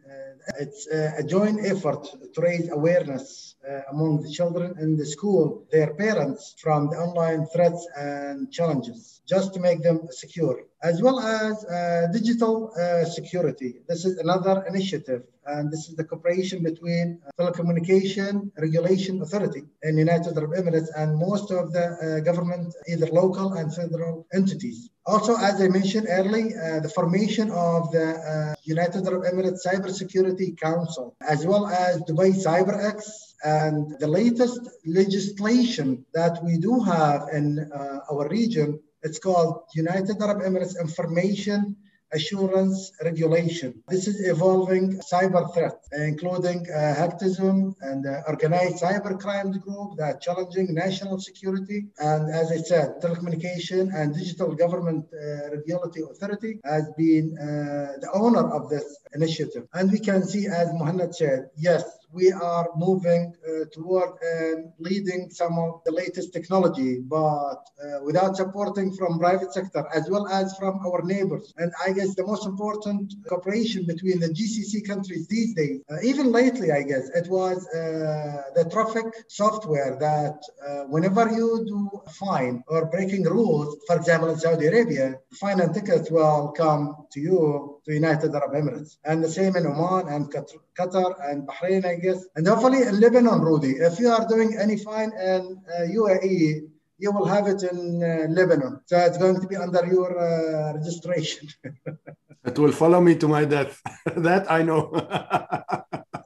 it's a joint effort to raise awareness among the children in the school, their parents, from the online threats and challenges, just to make them secure, as well as uh, digital uh, security. This is another initiative, and this is the cooperation between Telecommunication Regulation Authority in United Arab Emirates and most of the government, either local and federal entities. Also, as I mentioned earlier, uh, the formation of the uh, United Arab Emirates Cybersecurity Council, as well as Dubai CyberX, and the latest legislation that we do have in uh, our region, it's called United Arab Emirates Information assurance regulation. This is evolving cyber threat, including uh, hacktivism and uh, organized cyber crimes group that challenging national security. And as I said, telecommunication and digital government uh, regulatory authority has been uh, the owner of this initiative. And we can see, as Muhammad said, yes, we are moving uh, toward and leading some of the latest technology, but uh, without supporting from private sector as well as from our neighbors. And I guess the most important cooperation between the GCC countries these days, uh, even lately, I guess, it was uh, the traffic software that uh, whenever you do a fine or breaking rules, for example, in Saudi Arabia, fine and tickets will come to you to United Arab Emirates. And the same in Oman and Qatar and Bahrain, I guess. And hopefully in Lebanon, Rudy, if you are doing any fine in uh, UAE, you will have it in uh, Lebanon. So it's going to be under your uh, registration. it will follow me to my death. that I know.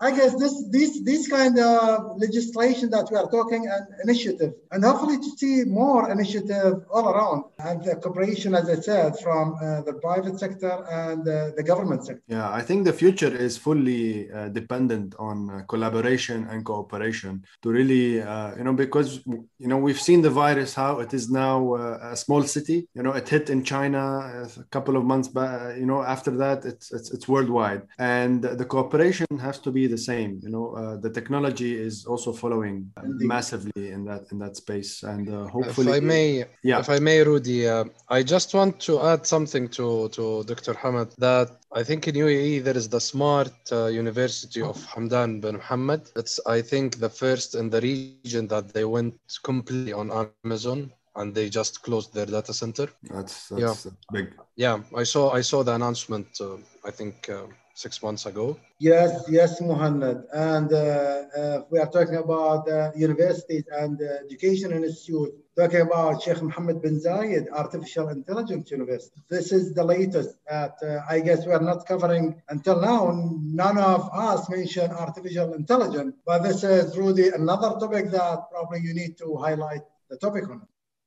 I guess this this this kind of legislation that we are talking and initiative, and hopefully to see more initiative all around, and the cooperation, as I said, from uh, the private sector and uh, the government sector. Yeah, I think the future is fully uh, dependent on uh, collaboration and cooperation to really, uh, you know, because you know we've seen the virus how it is now uh, a small city. You know, it hit in China a couple of months back. You know, after that, it's it's, it's worldwide, and the cooperation has to be the same. You know, uh, the technology is also following massively in that in that space, and uh, hopefully, if I may, yeah. if I may, Rudy, uh, I just want to add something to to Dr. Hamad that I think in UAE there is the Smart uh, University of Hamdan bin Mohammed. It's I think the first in the region that they went completely on Amazon and they just closed their data center. That's, that's yeah. big. Yeah, I saw I saw the announcement. Uh, I think uh, six months ago. Yes, yes, Muhammad. And uh, uh, we are talking about uh, universities and education institutes, talking about Sheikh Mohammed bin Zayed Artificial Intelligence University. This is the latest. At, uh, I guess we are not covering until now. None of us mentioned artificial intelligence, but this is really another topic that probably you need to highlight the topic.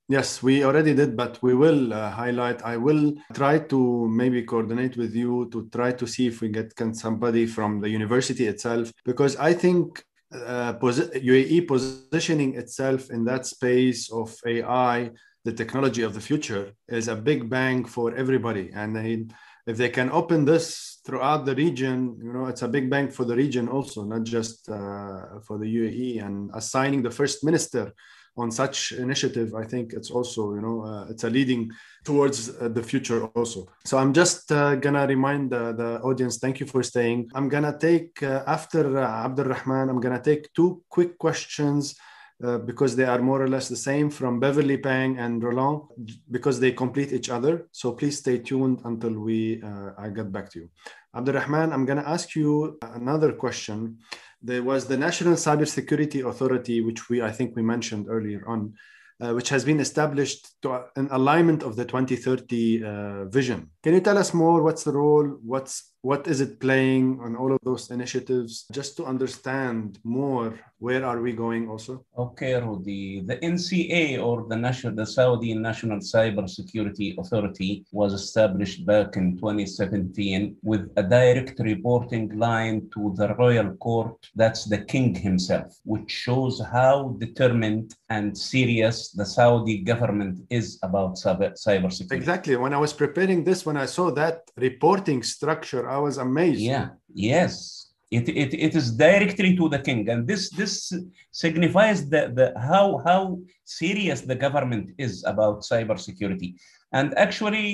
Yes, we already did, but we will uh, highlight. I will try to maybe coordinate with you to try to see if we get can somebody from the university itself, because I think uh, posi- UAE positioning itself in that space of AI, the technology of the future, is a big bang for everybody. And they, if they can open this throughout the region, you know, it's a big bang for the region also, not just uh, for the UAE. And assigning the first minister on such initiative, I think it's also, you know, uh, it's a leading towards uh, the future also. So I'm just uh, gonna remind the, audience, thank you for staying. I'm gonna take, uh, after uh, I'm gonna take two quick questions uh, because they are more or less the same from Beverly Pang and Roland because they complete each other. So please stay tuned until we, uh, I get back to you. Abdul Rahman, I'm gonna ask you another question there was the National Cybersecurity Authority, which we I think we mentioned earlier on. uh, which has been established to an alignment of the 2030 uh, vision. Can you tell us more? What's the role? What's what is it playing on all of those initiatives? Just to understand more, where are we going? Also. Okay, Rudy. The NCA or the national, the Saudi National Cyber Security Authority was established back in 2017 with a direct reporting line to the royal court. That's the king himself, which shows how determined and serious the Saudi government is about cyber cybersecurity. Exactly. When I was preparing this, when I saw that reporting structure, I was amazed. Yeah. Yes. It, it, it is directly to the king, and this this signifies the, the how how serious the government is about cybersecurity. And actually,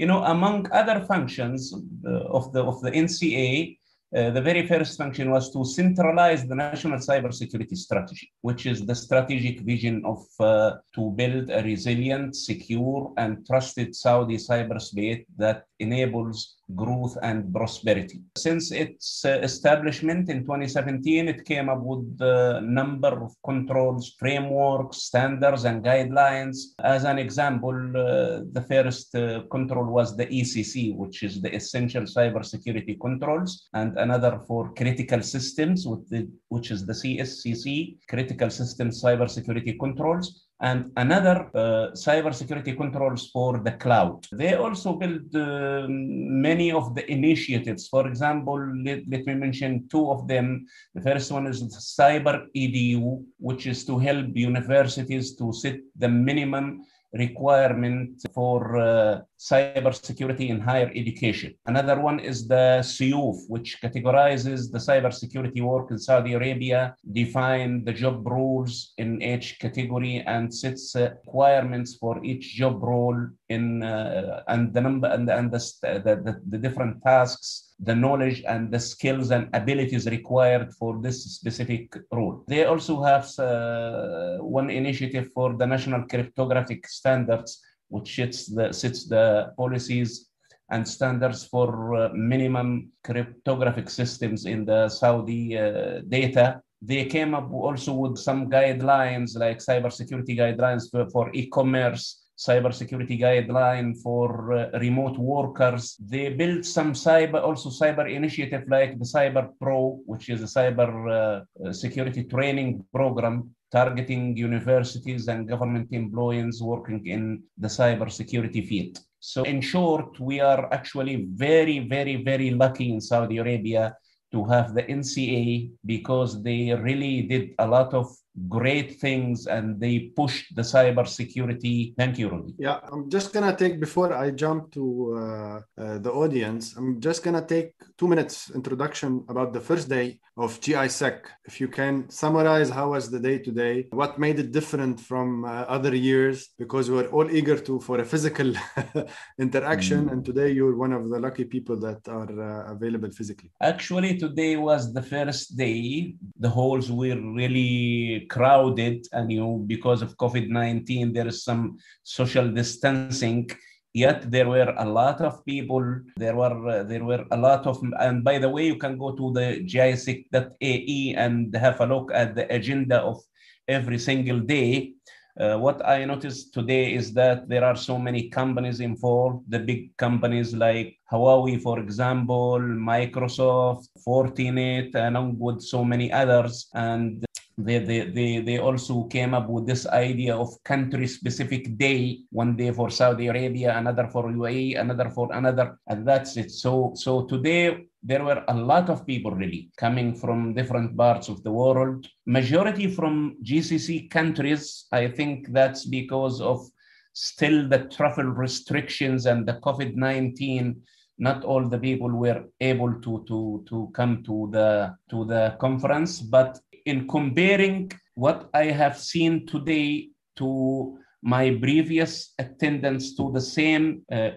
you know, among other functions uh, of the of the NCA, uh, the very first function was to centralize the national cybersecurity strategy, which is the strategic vision of uh, to build a resilient, secure, and trusted Saudi cyberspace that enables growth and prosperity. Since its uh, establishment in 2017, it came up with a number of controls, frameworks, standards, and guidelines. As an example, uh, the first uh, control was the ECC, which is the Essential Cybersecurity Controls, and another for critical systems, the, which is the CSCC, Critical Systems Cybersecurity Controls and another uh, cybersecurity controls for the cloud. They also build uh, many of the initiatives. For example, let, let, me mention two of them. The first one is Cyber EDU, which is to help universities to set the minimum requirement for uh, cybersecurity in higher education. Another one is the SIUF, which categorizes the cybersecurity work in Saudi Arabia, define the job roles in each category, and sets uh, requirements for each job role in uh, and the number and, and the, the, the different tasks the knowledge and the skills and abilities required for this specific role. They also have uh, one initiative for the national cryptographic standards, which sets the, the policies and standards for uh, minimum cryptographic systems in the Saudi uh, data. They came up also with some guidelines like cybersecurity guidelines for, for e-commerce cybersecurity guideline for uh, remote workers. They built some cyber, also cyber initiative like the Cyber Pro, which is a cyber uh, security training program targeting universities and government employees working in the cybersecurity field. So in short, we are actually very, very, very lucky in Saudi Arabia to have the NCA because they really did a lot of great things and they pushed the cyber security. Thank you, Rudy. Yeah, I'm just gonna take before I jump to uh, uh, the audience. I'm just gonna take two minutes introduction about the first day of GISEC. If you can summarize how was the day today, what made it different from uh, other years, because we we're all eager to for a physical interaction, mm. and today you're one of the lucky people that are uh, available physically. Actually, today was the first day. The halls were really crowded, and you know because of COVID nineteen, there is some social distancing yet there were a lot of people there were there were a lot of and by the way you can go to the gisec.ae and have a look at the agenda of every single day. Uh, what i noticed today is that there are so many companies involved the big companies like huawei for example microsoft fortinet along with so many others. And they, they, they, they also came up with this idea of country specific day one day for saudi arabia another for uae another for another and that's it. So so today there were a lot of people really coming from different parts of the world. Majority from gcc countries i think that's because of still the travel restrictions and the covid-19 not all the people were able to to to come to the to the conference but in comparing what I have seen today to my previous attendance to the same uh,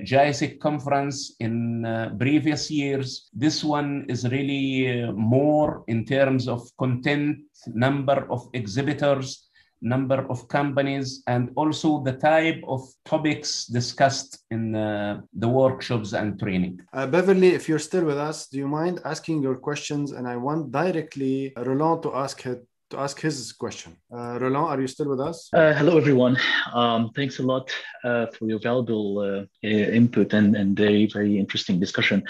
conference in uh, previous years. This one is really uh, more in terms of content, number of exhibitors, number of companies, and also the type of topics discussed in uh, the workshops and training. Uh, Beverly, if you're still with us, do you mind asking your questions? And I want directly Roland to ask to ask his question. Uh, Roland, are you still with us? Uh, hello, everyone. Um, thanks a lot uh, for your valuable uh, input and, and very, very interesting discussion.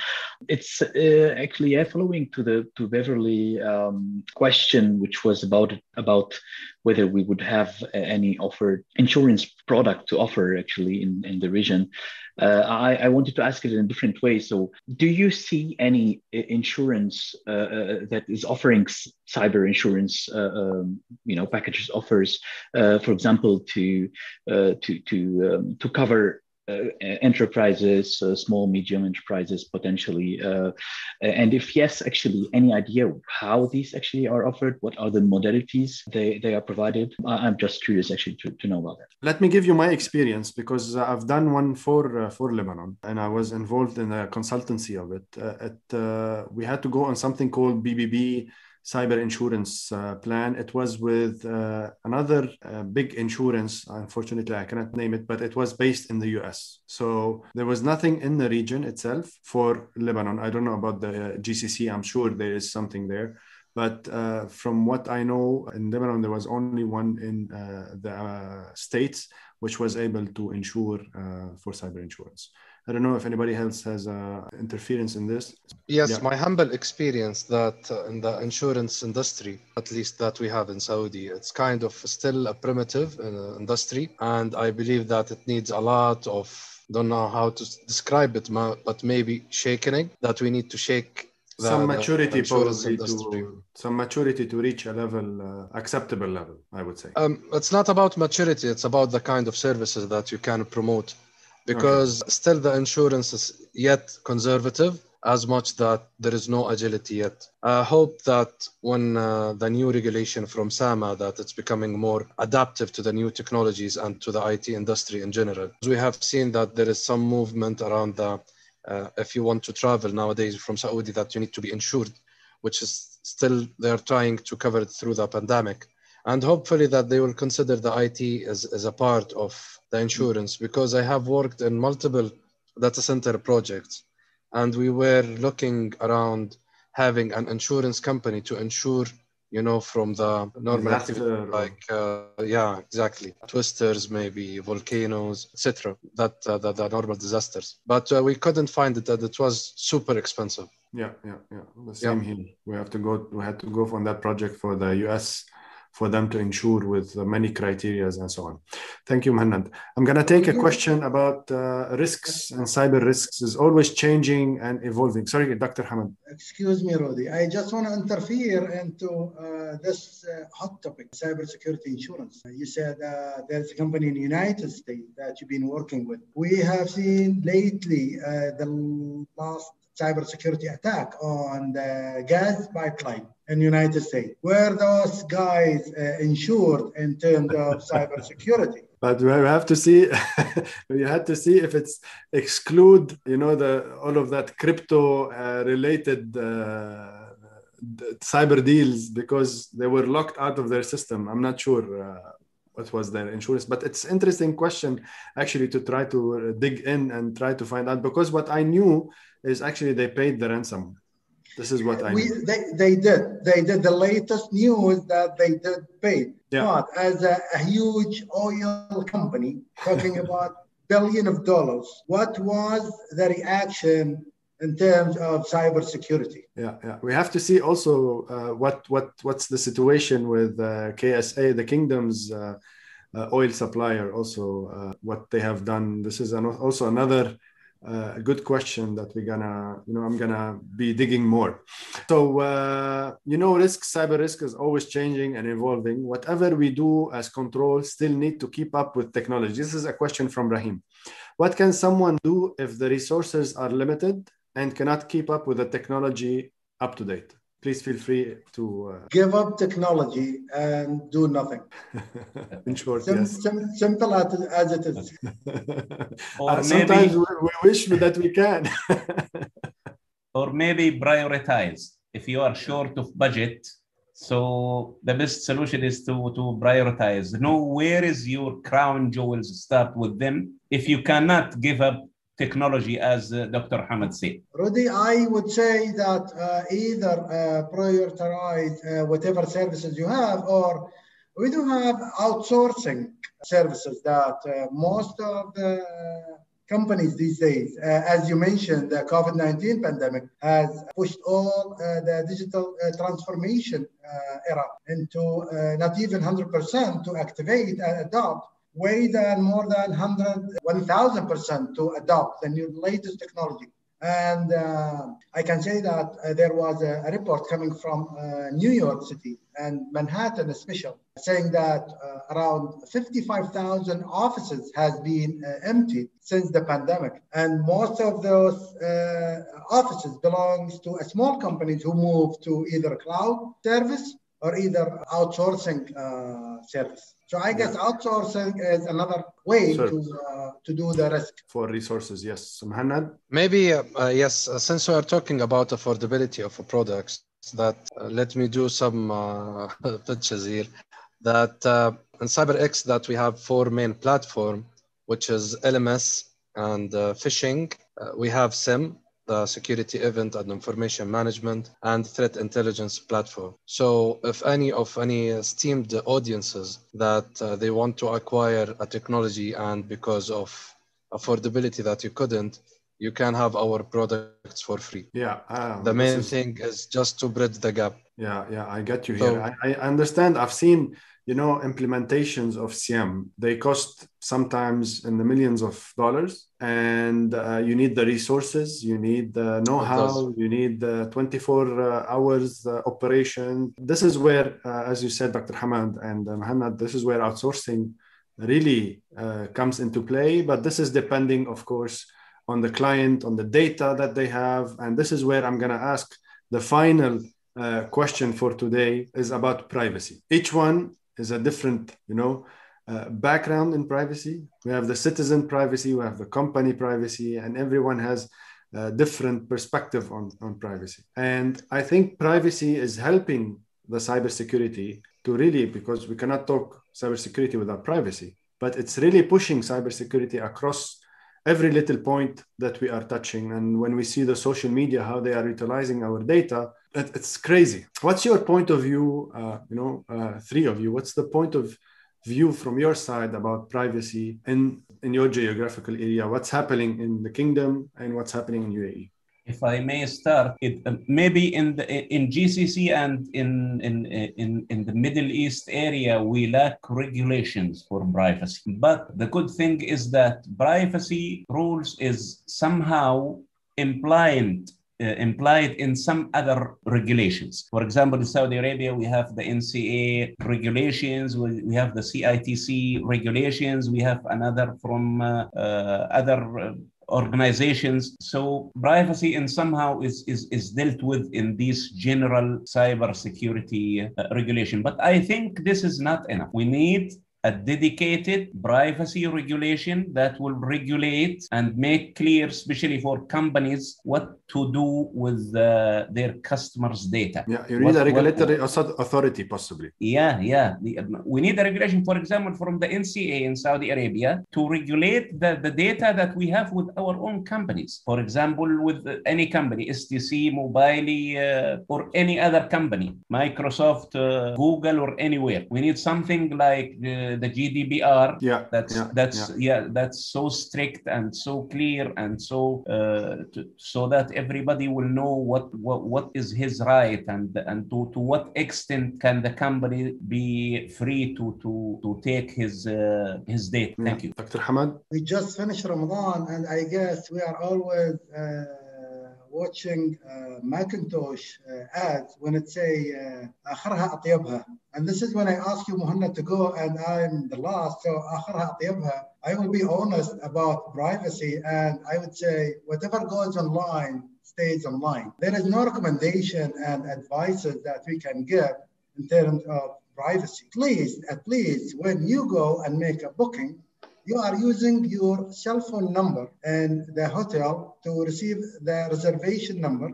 It's uh, actually following to the to Beverly um, question, which was about about whether we would have any offered insurance product to offer actually in, in the region. Uh, I, I, wanted to ask it in a different way. So, do you see any insurance uh, uh, that is offering cyber insurance, uh, um, you know, packages offers, uh, for example, to uh, to to um, to cover uh, Uh, uh, enterprises, uh, small, medium enterprises potentially? Uh, uh, and if yes, actually, any idea how these actually are offered? What are the modalities they, they are provided? I'm just curious actually to, to know about that. Let me give you my experience because I've done one for, for Lebanon and I was involved in a consultancy of it. At, we had to go on something called BBB cyber insurance uh, plan. It was with uh, another uh, big insurance. Unfortunately, I cannot name it, but it was based in the US. So there was nothing in the region itself for Lebanon. I don't know about the GCC. I'm sure there is something there. But uh, from what I know, in Lebanon, there was only one in uh, the uh, states which was able to insure for cyber insurance. I don't know if anybody else has uh, interference in this. Yes, yeah. my humble experience that uh, in the insurance industry, at least that we have in Saudi, it's kind of still a primitive uh, industry, and I believe that it needs a lot of don't know how to describe it, but maybe shaking that we need to shake the, some maturity probably to some maturity to reach a level uh, acceptable level i would say um, it's not about maturity it's about the kind of services that you can promote because okay. still the insurance is yet conservative as much that there is no agility yet. I hope that when uh, the new regulation from SAMA that it's becoming more adaptive to the new technologies and to the IT industry in general. We have seen that there is some movement around the uh, if you want to travel nowadays from Saudi that you need to be insured, which is still they're trying to cover it through the pandemic. And hopefully that they will consider the IT as, as a part of the insurance because I have worked in multiple data center projects and we were looking around having an insurance company to insure you know from the normal activity, like uh, yeah exactly. Twisters maybe volcanoes etc that uh, the, the normal disasters. But uh, we couldn't find it that it was super expensive. Yeah yeah yeah. The same yeah. here. We have to go we had to go on that project for the us for them to ensure with many criterias and so on. Thank you, Mohannad. I'm going to take a question about uh, risks and cyber risks is always changing and evolving. Sorry, Dr. Hamad. Excuse me, Rudy. I just want to interfere into uh, this uh, hot topic, cybersecurity insurance. You said uh, there's a company in the United States that you've been working with. We have seen lately uh, the last cybersecurity attack on the gas pipeline in the United States. Were those guys uh, insured in terms of cybersecurity? But we have to see. we had to see if it's exclude, you know, the all of that crypto uh, related. Uh, cyber deals because they were locked out of their system. I'm not sure uh, what was their insurance but it's interesting question actually to try to dig in and try to find out because what i knew is actually they paid the ransom. This is what I. We, they, they did. They did. The latest news that they did pay. Yeah. But as a, a huge oil company talking about billion of dollars, what was the reaction in terms of cybersecurity? Yeah, yeah. We have to see also uh, what what what's the situation with uh, KSA, the kingdom's uh, uh, oil supplier. Also, uh, what they have done. This is an, also another uh, a good question that we're gonna you know i'm gonna be digging more. So uh, you know risk cyber risk is always changing and evolving. Whatever we do as control still need to keep up with technology. This is a question from rahim. What can someone do if the resources are limited and cannot keep up with the technology up to date please feel free to uh... give up technology and do nothing. In short, sim- yes. Sim- simple as, as it is. uh, sometimes we, we wish that we can. or maybe prioritize. If you are short of budget, so the best solution is to, to prioritize. Know where is your crown jewels, start with them. If you cannot give up technology, as uh, Dr. Hamad said? Rudy, I would say that uh, either uh, prioritize uh, whatever services you have, or we do have outsourcing services that uh, most of the companies these days, uh, as you mentioned, the COVID 19 pandemic has pushed all the digital transformation era into not even 100% to activate and adopt way than more than 100, 1000% to adopt the new latest technology. And uh, I can say that uh, there was a, a, report coming from uh, New York City and Manhattan especially, saying that uh, around 55,000 offices has been uh, emptied since the pandemic. And most of those uh, offices belongs to small companies who move to either cloud service or either outsourcing service. So I guess outsourcing is another way sure. to uh, to do the risk for resources. Yes, Muhammad. Maybe uh, uh, yes. Uh, since we are talking about affordability of products, that uh, let me do some uh, pitches here. That in CyberX that we have four main platform, which is LMS and phishing. we have SIEM, the security event and information management and threat intelligence platform. So if any of any esteemed audiences that uh, they want to acquire a technology and because of affordability that you couldn't, you can have our products for free. Yeah. Um, the main is... thing is just to bridge the gap. Yeah, yeah, I get you so, here. I, I understand. I've seen you know implementations of SIEM they cost sometimes in the millions of dollars and uh, you need the resources you need the know-how you need the 24 uh, hours uh, operation. This is where uh, as you said dr hamad and uh, Muhammad, this is where outsourcing really uh, comes into play but this is depending of course on the client on the data that they have and this is where i'm going to ask the final uh, question for today is about privacy. Each one is a different, you know, uh, background in privacy. We have the citizen privacy, we have the company privacy, and everyone has a different perspective on, on privacy. And I think privacy is helping the cybersecurity to really, because we cannot talk cybersecurity without privacy, but it's really pushing cybersecurity across every little point that we are touching. And when we see the social media, how they are utilizing our data, it's crazy. What's your point of view? Uh, you know, uh, three of you. What's the point of view from your side about privacy in in your geographical area? What's happening in the kingdom and what's happening in UAE? If I may start, it, uh, maybe in the in GCC and in, in in in the Middle East area, we lack regulations for privacy. But the good thing is that privacy rules is somehow implied uh, implied in some other regulations. For example, in Saudi Arabia, we have the NCA regulations, we, we have the CITC regulations, we have another from uh, uh, other organizations. So privacy and somehow is, is, is dealt with in this general cyber security uh, regulation. But I think this is not enough. We need a dedicated privacy regulation that will regulate and make clear, especially for companies, what to do with uh, their customers' data. Yeah, you need what, a regulatory what, authority, possibly. Yeah, yeah. We need a regulation, for example, from the NCA in Saudi Arabia to regulate the, the data that we have with our own companies. For example, with any company, STC, Mobily, uh, or any other company, Microsoft, uh, Google, or anywhere. We need something like uh, the GDPR. Yeah, that's yeah, that's yeah. yeah. that's so strict and so clear and so uh, to, so that everybody will know what, what what is his right and and to, to what extent can the company be free to to to take his uh, his data. Thank you, Dr. Hamad. We just finished Ramadan, and I guess we are always. Uh, watching uh, Macintosh uh, ads when it say آخرها أطيبها and this is when I ask you Muhammad to go and I'm the last so آخرها أطيبها I will be honest about privacy and I would say whatever goes online stays online there is no recommendation and advices that we can give in terms of privacy please at least when you go and make a booking you are using your cell phone number and the hotel to receive the reservation number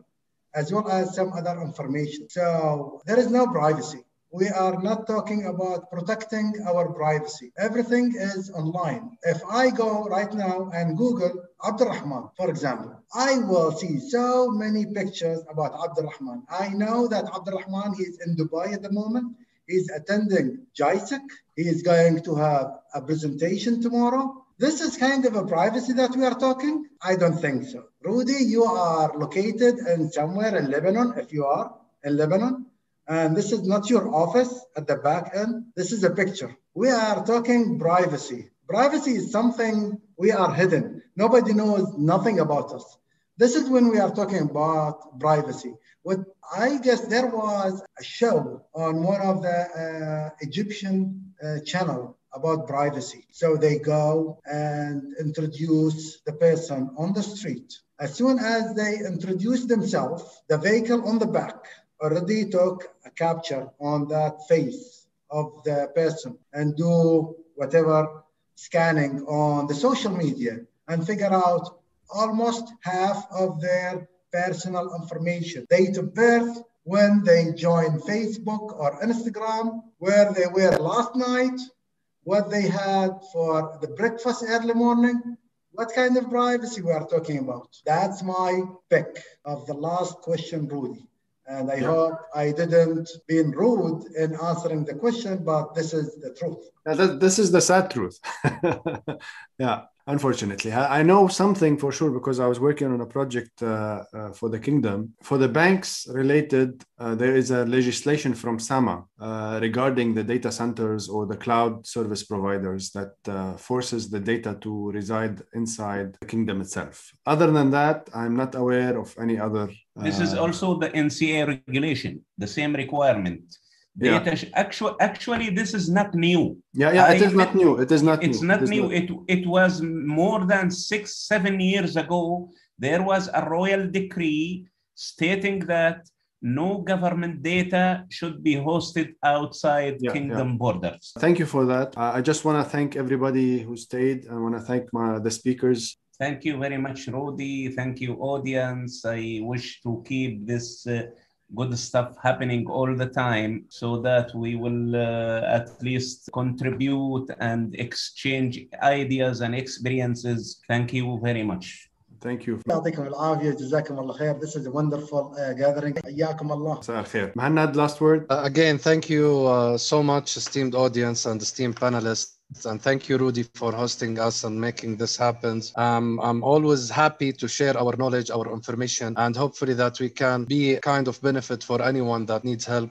as well as some other information. So there is no privacy. We are not talking about protecting our privacy. Everything is online. If I go right now and Google Abdurrahman, for example, I will see so many pictures about Abdurrahman. I know that Abdurrahman, is in Dubai at the moment. He's attending GISEC. He is going to have a presentation tomorrow. This is kind of a privacy that we are talking? I don't think so. Rudy, you are located in somewhere in Lebanon, if you are in Lebanon. And this is not your office at the back end. This is a picture. We are talking privacy. Privacy is something we are hidden. Nobody knows nothing about us. This is when we are talking about privacy. What I guess there was a show on one of the uh, Egyptian uh, channel about privacy. So they go and introduce the person on the street. As soon as they introduce themselves, the vehicle on the back already took a capture on that face of the person and do whatever scanning on the social media and figure out almost half of their personal information, date of birth, when they joined Facebook or Instagram, where they were last night, what they had for the breakfast early morning, what kind of privacy we are talking about. That's my pick of the last question, Rudy. And I yeah. hope I didn't been rude in answering the question, but this is the truth. Yeah, this is the sad truth. yeah unfortunately. I know something for sure because i was working on a project uh, uh, for the kingdom. For the banks related uh, there is a legislation from sama uh, regarding the data centers or the cloud service providers that uh, forces the data to reside inside the kingdom itself. Other than that i'm not aware of any other this is uh, also the nca regulation the same requirement yeah. actually actually this is not new yeah yeah it I, is not new it is not it's new. not it new not. it it was more than six seven years ago there was a royal decree stating that no government data should be hosted outside yeah, kingdom yeah. borders thank you for that uh, i just want to thank everybody who stayed i want to thank my the speakers thank you very much Rudy. thank you audience i wish to keep this uh, good stuff happening all the time so that we will uh, at least contribute and exchange ideas and experiences. Thank you very much. Thank you. يعطيكم العافية جزاكم الله خير. This is a wonderful uh, gathering. حياكم الله. مساء الخير. Mohannad, last word. Uh, again, thank you uh, so much, esteemed audience and esteemed panelists. And thank you, Rudy, for hosting us and making this happen. Um, I'm always happy to share our knowledge, our information, and hopefully that we can be kind of benefit for anyone that needs help